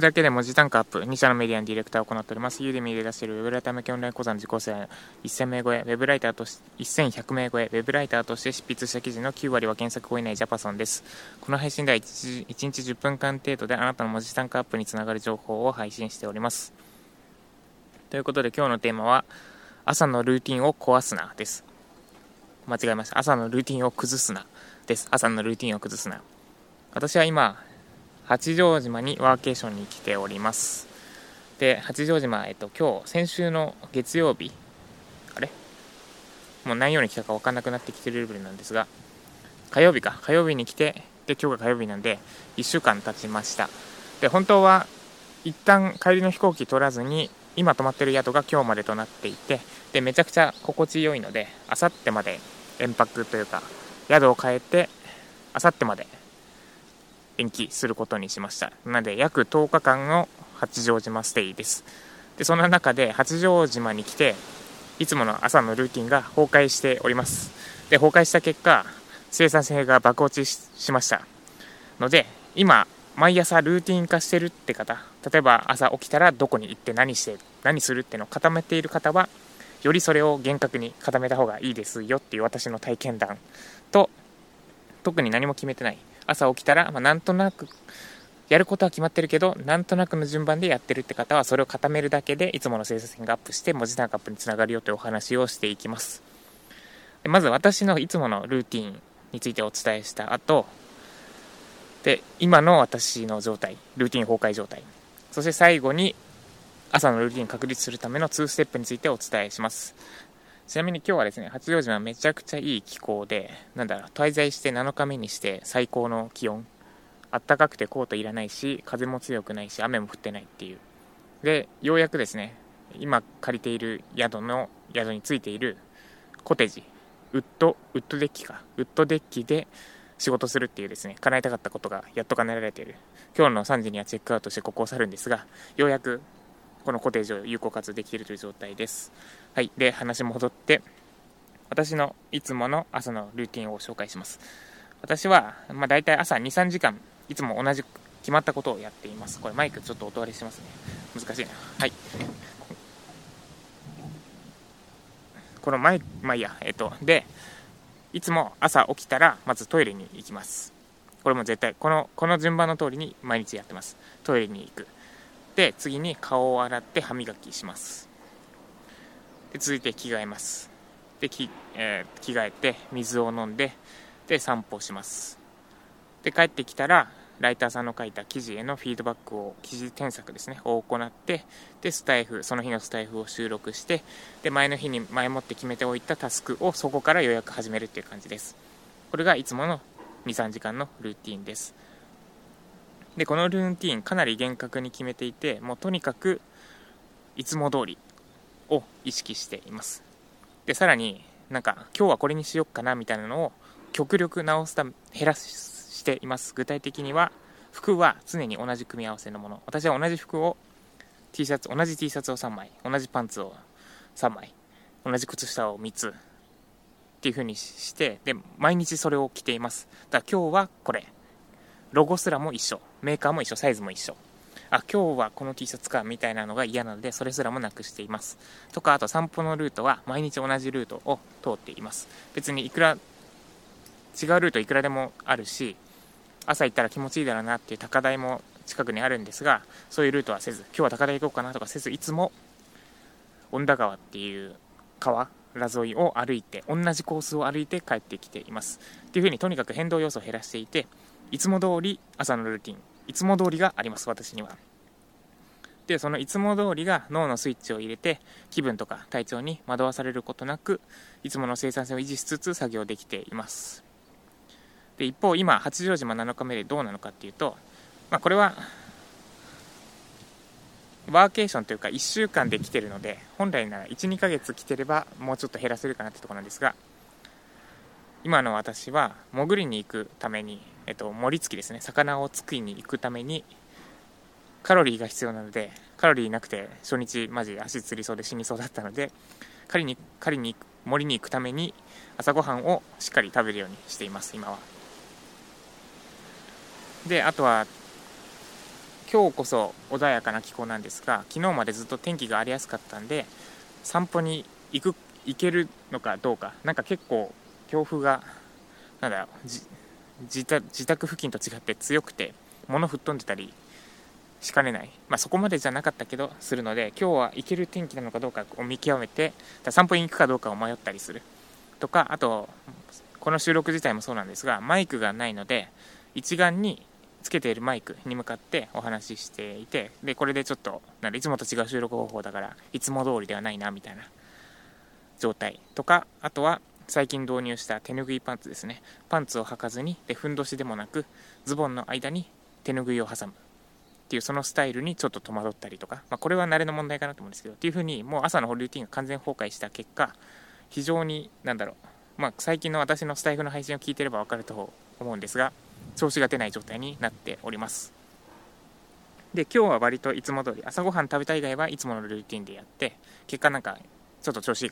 くだけで文字単価アップ、2社のメディアのディレクターを行っております。ユーデミで出しているウェブライター向けオンライン講座の受講生1000名超え、ウェブライターとし1100名超え、ウェブライターとして執筆した記事の9割は検索後以内ジャパソンです。この配信では 1, 1日10分間程度であなたの文字単価アップにつながる情報を配信しております。ということで今日のテーマは、朝のルーティンを壊すなです。間違えました。朝のルーティンを崩すなです。朝のルーティンを崩すな。私は今、八丈島にワーケーションに来ております。で、八丈島、えっと、今日、先週の月曜日、あれ？もう何曜に来たか分かんなくなってきてるレベルなんですが、火曜日か、火曜日に来て、で、今日が火曜日なんで、1週間経ちました。で、本当は、一旦帰りの飛行機取らずに、今泊まってる宿が今日までとなっていて、で、めちゃくちゃ心地よいので、あさってまで延泊というか、宿を変えて、あさってまで延期することにしました。なので約10日間の八丈島ステイです。でそんな中で八丈島に来ていつもの朝のルーティンが崩壊しております。で崩壊した結果生産性が爆落ちしました。ので今毎朝ルーティン化してるって方例えば朝起きたらどこに行って何して何するってのを固めている方はよりそれを厳格に固めた方がいいですよっていう私の体験談と特に何も決めてない朝起きたら、まあ、なんとなくやることは決まってるけどなんとなくの順番でやってるって方はそれを固めるだけでいつもの生産性がアップして文字単価アップにつながるよというお話をしていきます。でまず私のいつものルーティンについてお伝えした後で今の私の状態ルーティン崩壊状態。そして最後に朝のルーティン確立するための2ステップについてお伝えします。ちなみに今日はですね、八丈島めちゃくちゃいい気候で、なんだろう、滞在して7日目にして最高の気温。あったかくてコートいらないし、風も強くないし、雨も降ってないっていう。で、ようやくですね、今借りている宿の、宿についているコテージ、ウッド、ウッドデッキか、ウッドデッキで仕事するっていうですね、叶えたかったことがやっと叶えられている。今日の3時にはチェックアウトしてここを去るんですが、ようやくこのコテージを有効活用できているという状態です。はい。で、話戻って、私のいつもの朝のルーティンを紹介します。私は、まあ、大体朝2、3時間、いつも同じ決まったことをやっています。これマイクちょっと音割れしますね。難しいな。はい。このマイ、まあいいや、えっと、で、いつも朝起きたら、まずトイレに行きます。これも絶対、この、この順番の通りに毎日やってます。トイレに行く。で次に顔を洗って歯磨きします。で続いて着替えます。でき、えー、着替えて水を飲んでで散歩します。で帰ってきたらライターさんの書いた記事へのフィードバックを記事添削ですねを行ってでスタイフその日のスタイフを収録してで前の日に前もって決めておいたタスクをそこから予約始めるっていう感じです。これがいつもの23時間のルーティンです。でこのルーティンかなり厳格に決めていてもうとにかくいつも通りを意識しています。でさらになんか今日はこれにしよっかなみたいなのを極力直すため減らしています。具体的には服は常に同じ組み合わせのもの。私は同じ服を T シャツ同じ T シャツを3枚同じパンツを3枚同じ靴下を3つっていう風にしてで毎日それを着ています。だから今日はこれ。ロゴすらも一緒。メーカーも一緒サイズも一緒。あ今日はこの T シャツかみたいなのが嫌なのでそれすらもなくしています。とかあと散歩のルートは毎日同じルートを通っています。別にいくら違うルートいくらでもあるし朝行ったら気持ちいいだろうなっていう高台も近くにあるんですがそういうルートはせず今日は高台行こうかなとかせずいつも恩田川っていう川ら沿いを歩いて同じコースを歩いて帰ってきています。っていうふうにとにかく変動要素を減らしていていつも通り朝のルーティンいつも通りがあります私には。でそのいつも通りが脳のスイッチを入れて気分とか体調に惑わされることなくいつもの生産性を維持しつつ作業できています。で一方今八丈島7日目でどうなのかっていうと、まあ、これはワーケーションというか1週間で来てるので本来なら12ヶ月来てればもうちょっと減らせるかなってとこなんですが今の私は潜りに行くためにえっと、盛り付きですね。魚をつきに行くためにカロリーが必要なのでカロリーなくて初日マジ足つりそうで死にそうだったので狩りに狩りに森に行くために朝ごはんをしっかり食べるようにしています今は。であとは今日こそ穏やかな気候なんですが昨日までずっと天気が荒れやすかったんで散歩に行く行けるのかどうか。なんか結構強風がなんだろう自宅付近と違って強くて物吹っ飛んでたりしかねない、まあ、そこまでじゃなかったけどするので今日は行ける天気なのかどうかを見極めて散歩に行くかどうかを迷ったりする。とかあとこの収録自体もそうなんですがマイクがないので一眼につけているマイクに向かってお話ししていてでこれでちょっとなんいつもと違う収録方法だからいつも通りではないなみたいな状態。とかあとは最近導入した手ぬぐいパンツですね。パンツを履かずにでふんどしでもなくズボンの間に手ぬぐいを挟む。っていうそのスタイルにちょっと戸惑ったりとか、まあ、これは慣れの問題かなと思うんですけどっていうふうにもう朝のルーティンが完全崩壊した結果非常になんだろう、まあ、最近の私のスタイフの配信を聞いてれば分かると思うんですが調子が出ない状態になっております。で今日は割といつも通り朝ごはん食べた以外はいつものルーティンでやって結果なんかちょっと調子いい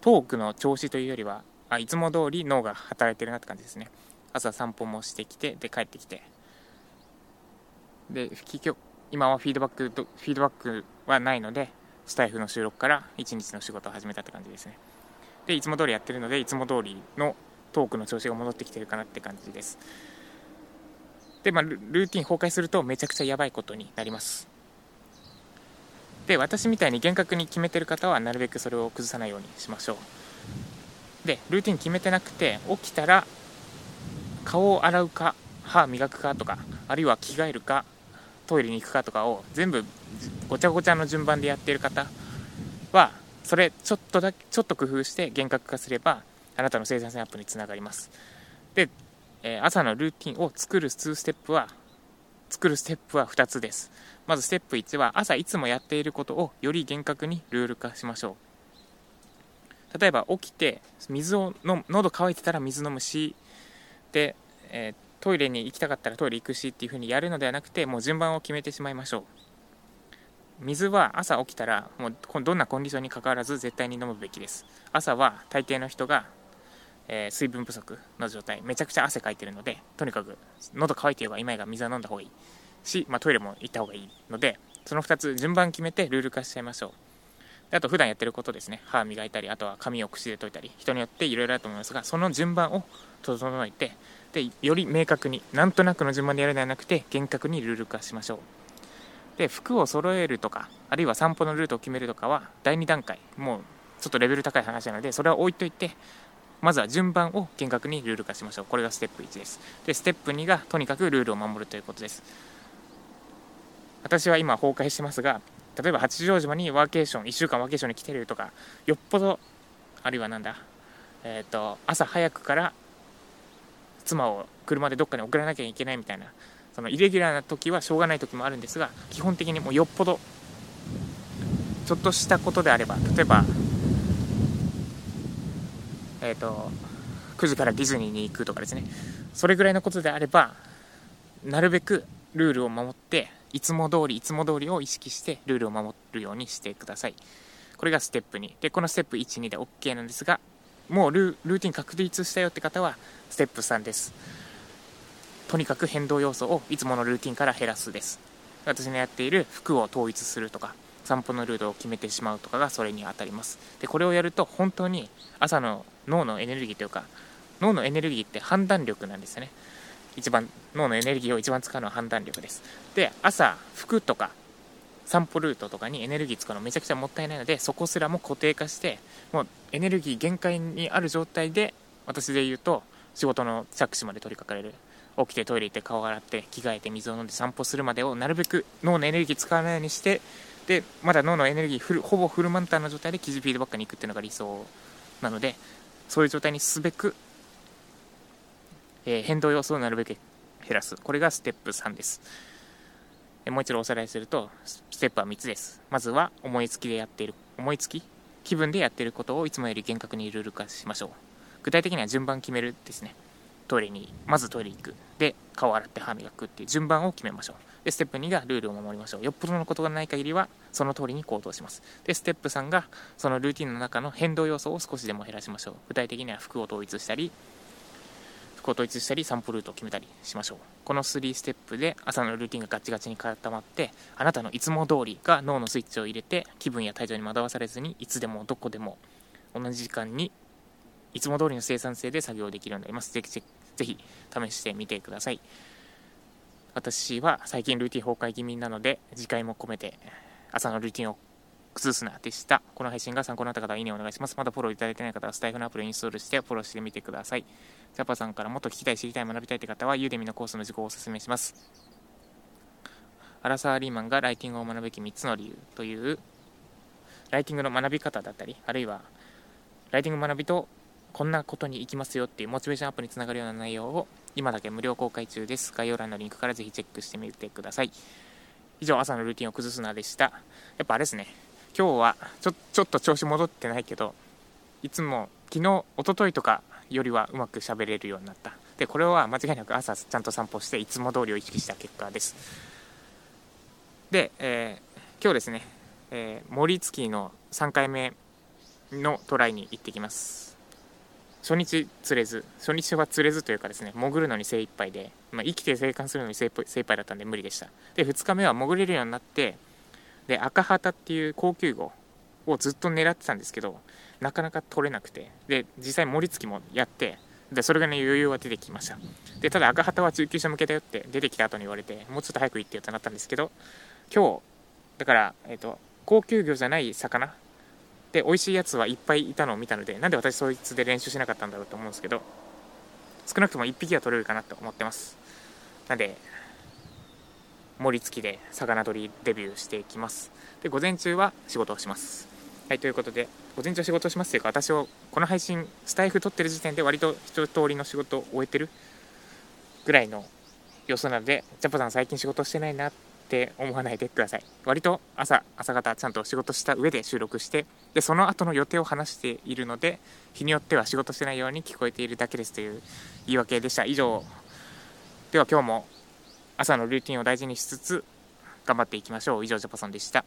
トークの調子というよりはあいつも通り脳が働いてるなって感じですね。朝散歩もしてきてで帰ってきて。で結局今はフィードバックフィードバックはないのでスタイフの収録から1日の仕事を始めたって感じですね。でいつも通りやってるのでいつも通りのトークの調子が戻ってきてるかなって感じです。でまあルーティン崩壊するとめちゃくちゃやばいことになります。で私みたいに厳格に決めてる方はなるべくそれを崩さないようにしましょう。でルーティン決めてなくて起きたら顔を洗うか歯磨くかとかあるいは着替えるかトイレに行くかとかを全部ごちゃごちゃの順番でやっている方はそれちょっとだけちょっと工夫して厳格化すればあなたの生産性アップにつながります。で、え、朝のルーティンを作る2ステップは作るステップは2つです。まずステップ1は朝いつもやっていることをより厳格にルール化しましょう。例えば起きて水を飲喉乾いてたら水飲むしで、えー、トイレに行きたかったらトイレ行くしっていう風にやるのではなくてもう順番を決めてしまいましょう。水は朝起きたらもうどんなコンディションにかかわらず絶対に飲むべきです。朝は大抵の人が、えー、水分不足の状態めちゃくちゃ汗かいてるのでとにかく喉乾いていれば今が水は飲んだ方がいいし、まあ、トイレも行った方がいいのでその2つ順番決めてルール化しちゃいましょう。であと普段やってることですね。歯磨いたりあとは髪を口で解いたり人によっていろいろあると思いますがその順番を整えてでより明確になんとなくの順番でやるのではなくて厳格にルール化しましょう。で服を揃えるとかあるいは散歩のルートを決めるとかは第2段階もうちょっとレベル高い話なのでそれは置いといてまずは順番を厳格にルール化しましょう。これがステップ1です。でステップ2がとにかくルールを守るということです。私は今崩壊してますが例えば八丈島にワーケーション1週間ワーケーションに来てるとかよっぽどあるいはなんだえっ、ー、と朝早くから妻を車でどっかに送らなきゃいけないみたいなそのイレギュラーな時はしょうがない時もあるんですが基本的にもうよっぽどちょっとしたことであれば例えばえっ、ー、と9時からディズニーに行くとかですね。それぐらいのことであればなるべくルールを守っていつも通りいつも通りを意識してルールを守るようにしてください。これがステップ2でこのステップ12で OK なんですがもうルーティン確立したよって方はステップ3です。とにかく変動要素をいつものルーティンから減らすです。私のやっている服を統一するとか散歩のルートを決めてしまうとかがそれに当たります。でこれをやると本当に朝の脳のエネルギーというか脳のエネルギーって判断力なんですよね。一番脳のエネルギーを一番使うのは判断力です。で朝服とか散歩ルートとかにエネルギー使うのめちゃくちゃもったいないのでそこすらも固定化してもうエネルギー限界にある状態で私で言うと仕事の着手まで取り掛かれる。起きてトイレ行って顔洗って着替えて水を飲んで散歩するまでをなるべく脳のエネルギー使わないようにしてでまだ脳のエネルギーフルほぼフルマンターな状態で記事フィードバックに行くっていうのが理想なのでそういう状態にすべく、えー、変動要素をなるべく減らす。これがステップ3です。もう一度おさらいするとステップは3つです。まずは思いつきでやっている思いつき気分でやっていることをいつもより厳格にルール化しましょう。具体的には順番決めるですね。トイレにまずトイレ行く。で顔洗って歯磨くっていう順番を決めましょう。でステップ2がルールを守りましょう。よっぽどのことがない限りはその通りに行動します。でステップ3がそのルーティンの中の変動要素を少しでも減らしましょう。具体的には服を統一したり服を統一したり散歩ルートを決めたりしましょう。この3ステップで朝のルーティンがガチガチに固まってあなたのいつも通りが脳のスイッチを入れて気分や体調に惑わされずにいつでもどこでも同じ時間にいつも通りの生産性で作業できるようになります。ぜひぜひ試してみてください。私は最近ルーティン崩壊気味なので次回も込めて朝のルーティンを崩すなでした。この配信が参考になった方は、いいねお願いします。まだフォローいただいてない方は、スタイフのアプリをインストールしてフォローしてみてください。ジャパさんからもっと聞きたい、知りたい、学びたいという方は、ユーデミのコースの受講をお勧めします。アラサー・リーマンがライティングを学ぶべき3つの理由という、ライティングの学び方だったり、あるいは、ライティング学びとこんなことに行きますよっていうモチベーションアップにつながるような内容を今だけ無料公開中です。概要欄のリンクからぜひチェックしてみてください。以上、朝のルーティンを崩すなでした。やっぱあれですね、今日はちょちょっと調子戻ってないけどいつも昨日一昨日とかよりはうまく喋れるようになったでこれは間違いなく朝ちゃんと散歩していつも通りを意識した結果ですで、えー、今日ですね、えー、森月の3回目のトライに行ってきます初日釣れず初日は釣れずというかですね潜るのに精一杯で、まあ、生きて生還するのに精一杯だったんで無理でした。で2日目は潜れるようになってで赤旗っていう高級魚をずっと狙ってたんですけどなかなか取れなくてで実際盛り付きもやってでそれがね余裕は出てきました。でただ赤旗は中級者向けだよって出てきた後に言われてもうちょっと早く行ってよってなったんですけど今日だから、えーと、高級魚じゃない魚で美味しいやつはいっぱいいたのを見たのでなんで私そいつで練習しなかったんだろうと思うんですけど少なくとも1匹は取れるかなと思ってます。なんで盛り付きで魚取りデビューしていきます。で午前中は仕事をします。はいということで午前中仕事をしますというか私をこの配信スタイフ撮ってる時点で割と一通りの仕事を終えてるぐらいの様子なのでジャパさん最近仕事してないなって思わないでください。割と朝朝方ちゃんと仕事した上で収録してでその後の予定を話しているので日によっては仕事してないように聞こえているだけですという言い訳でした。以上では今日も朝のルーティンを大事にしつつ頑張っていきましょう。以上ジャパソンでした。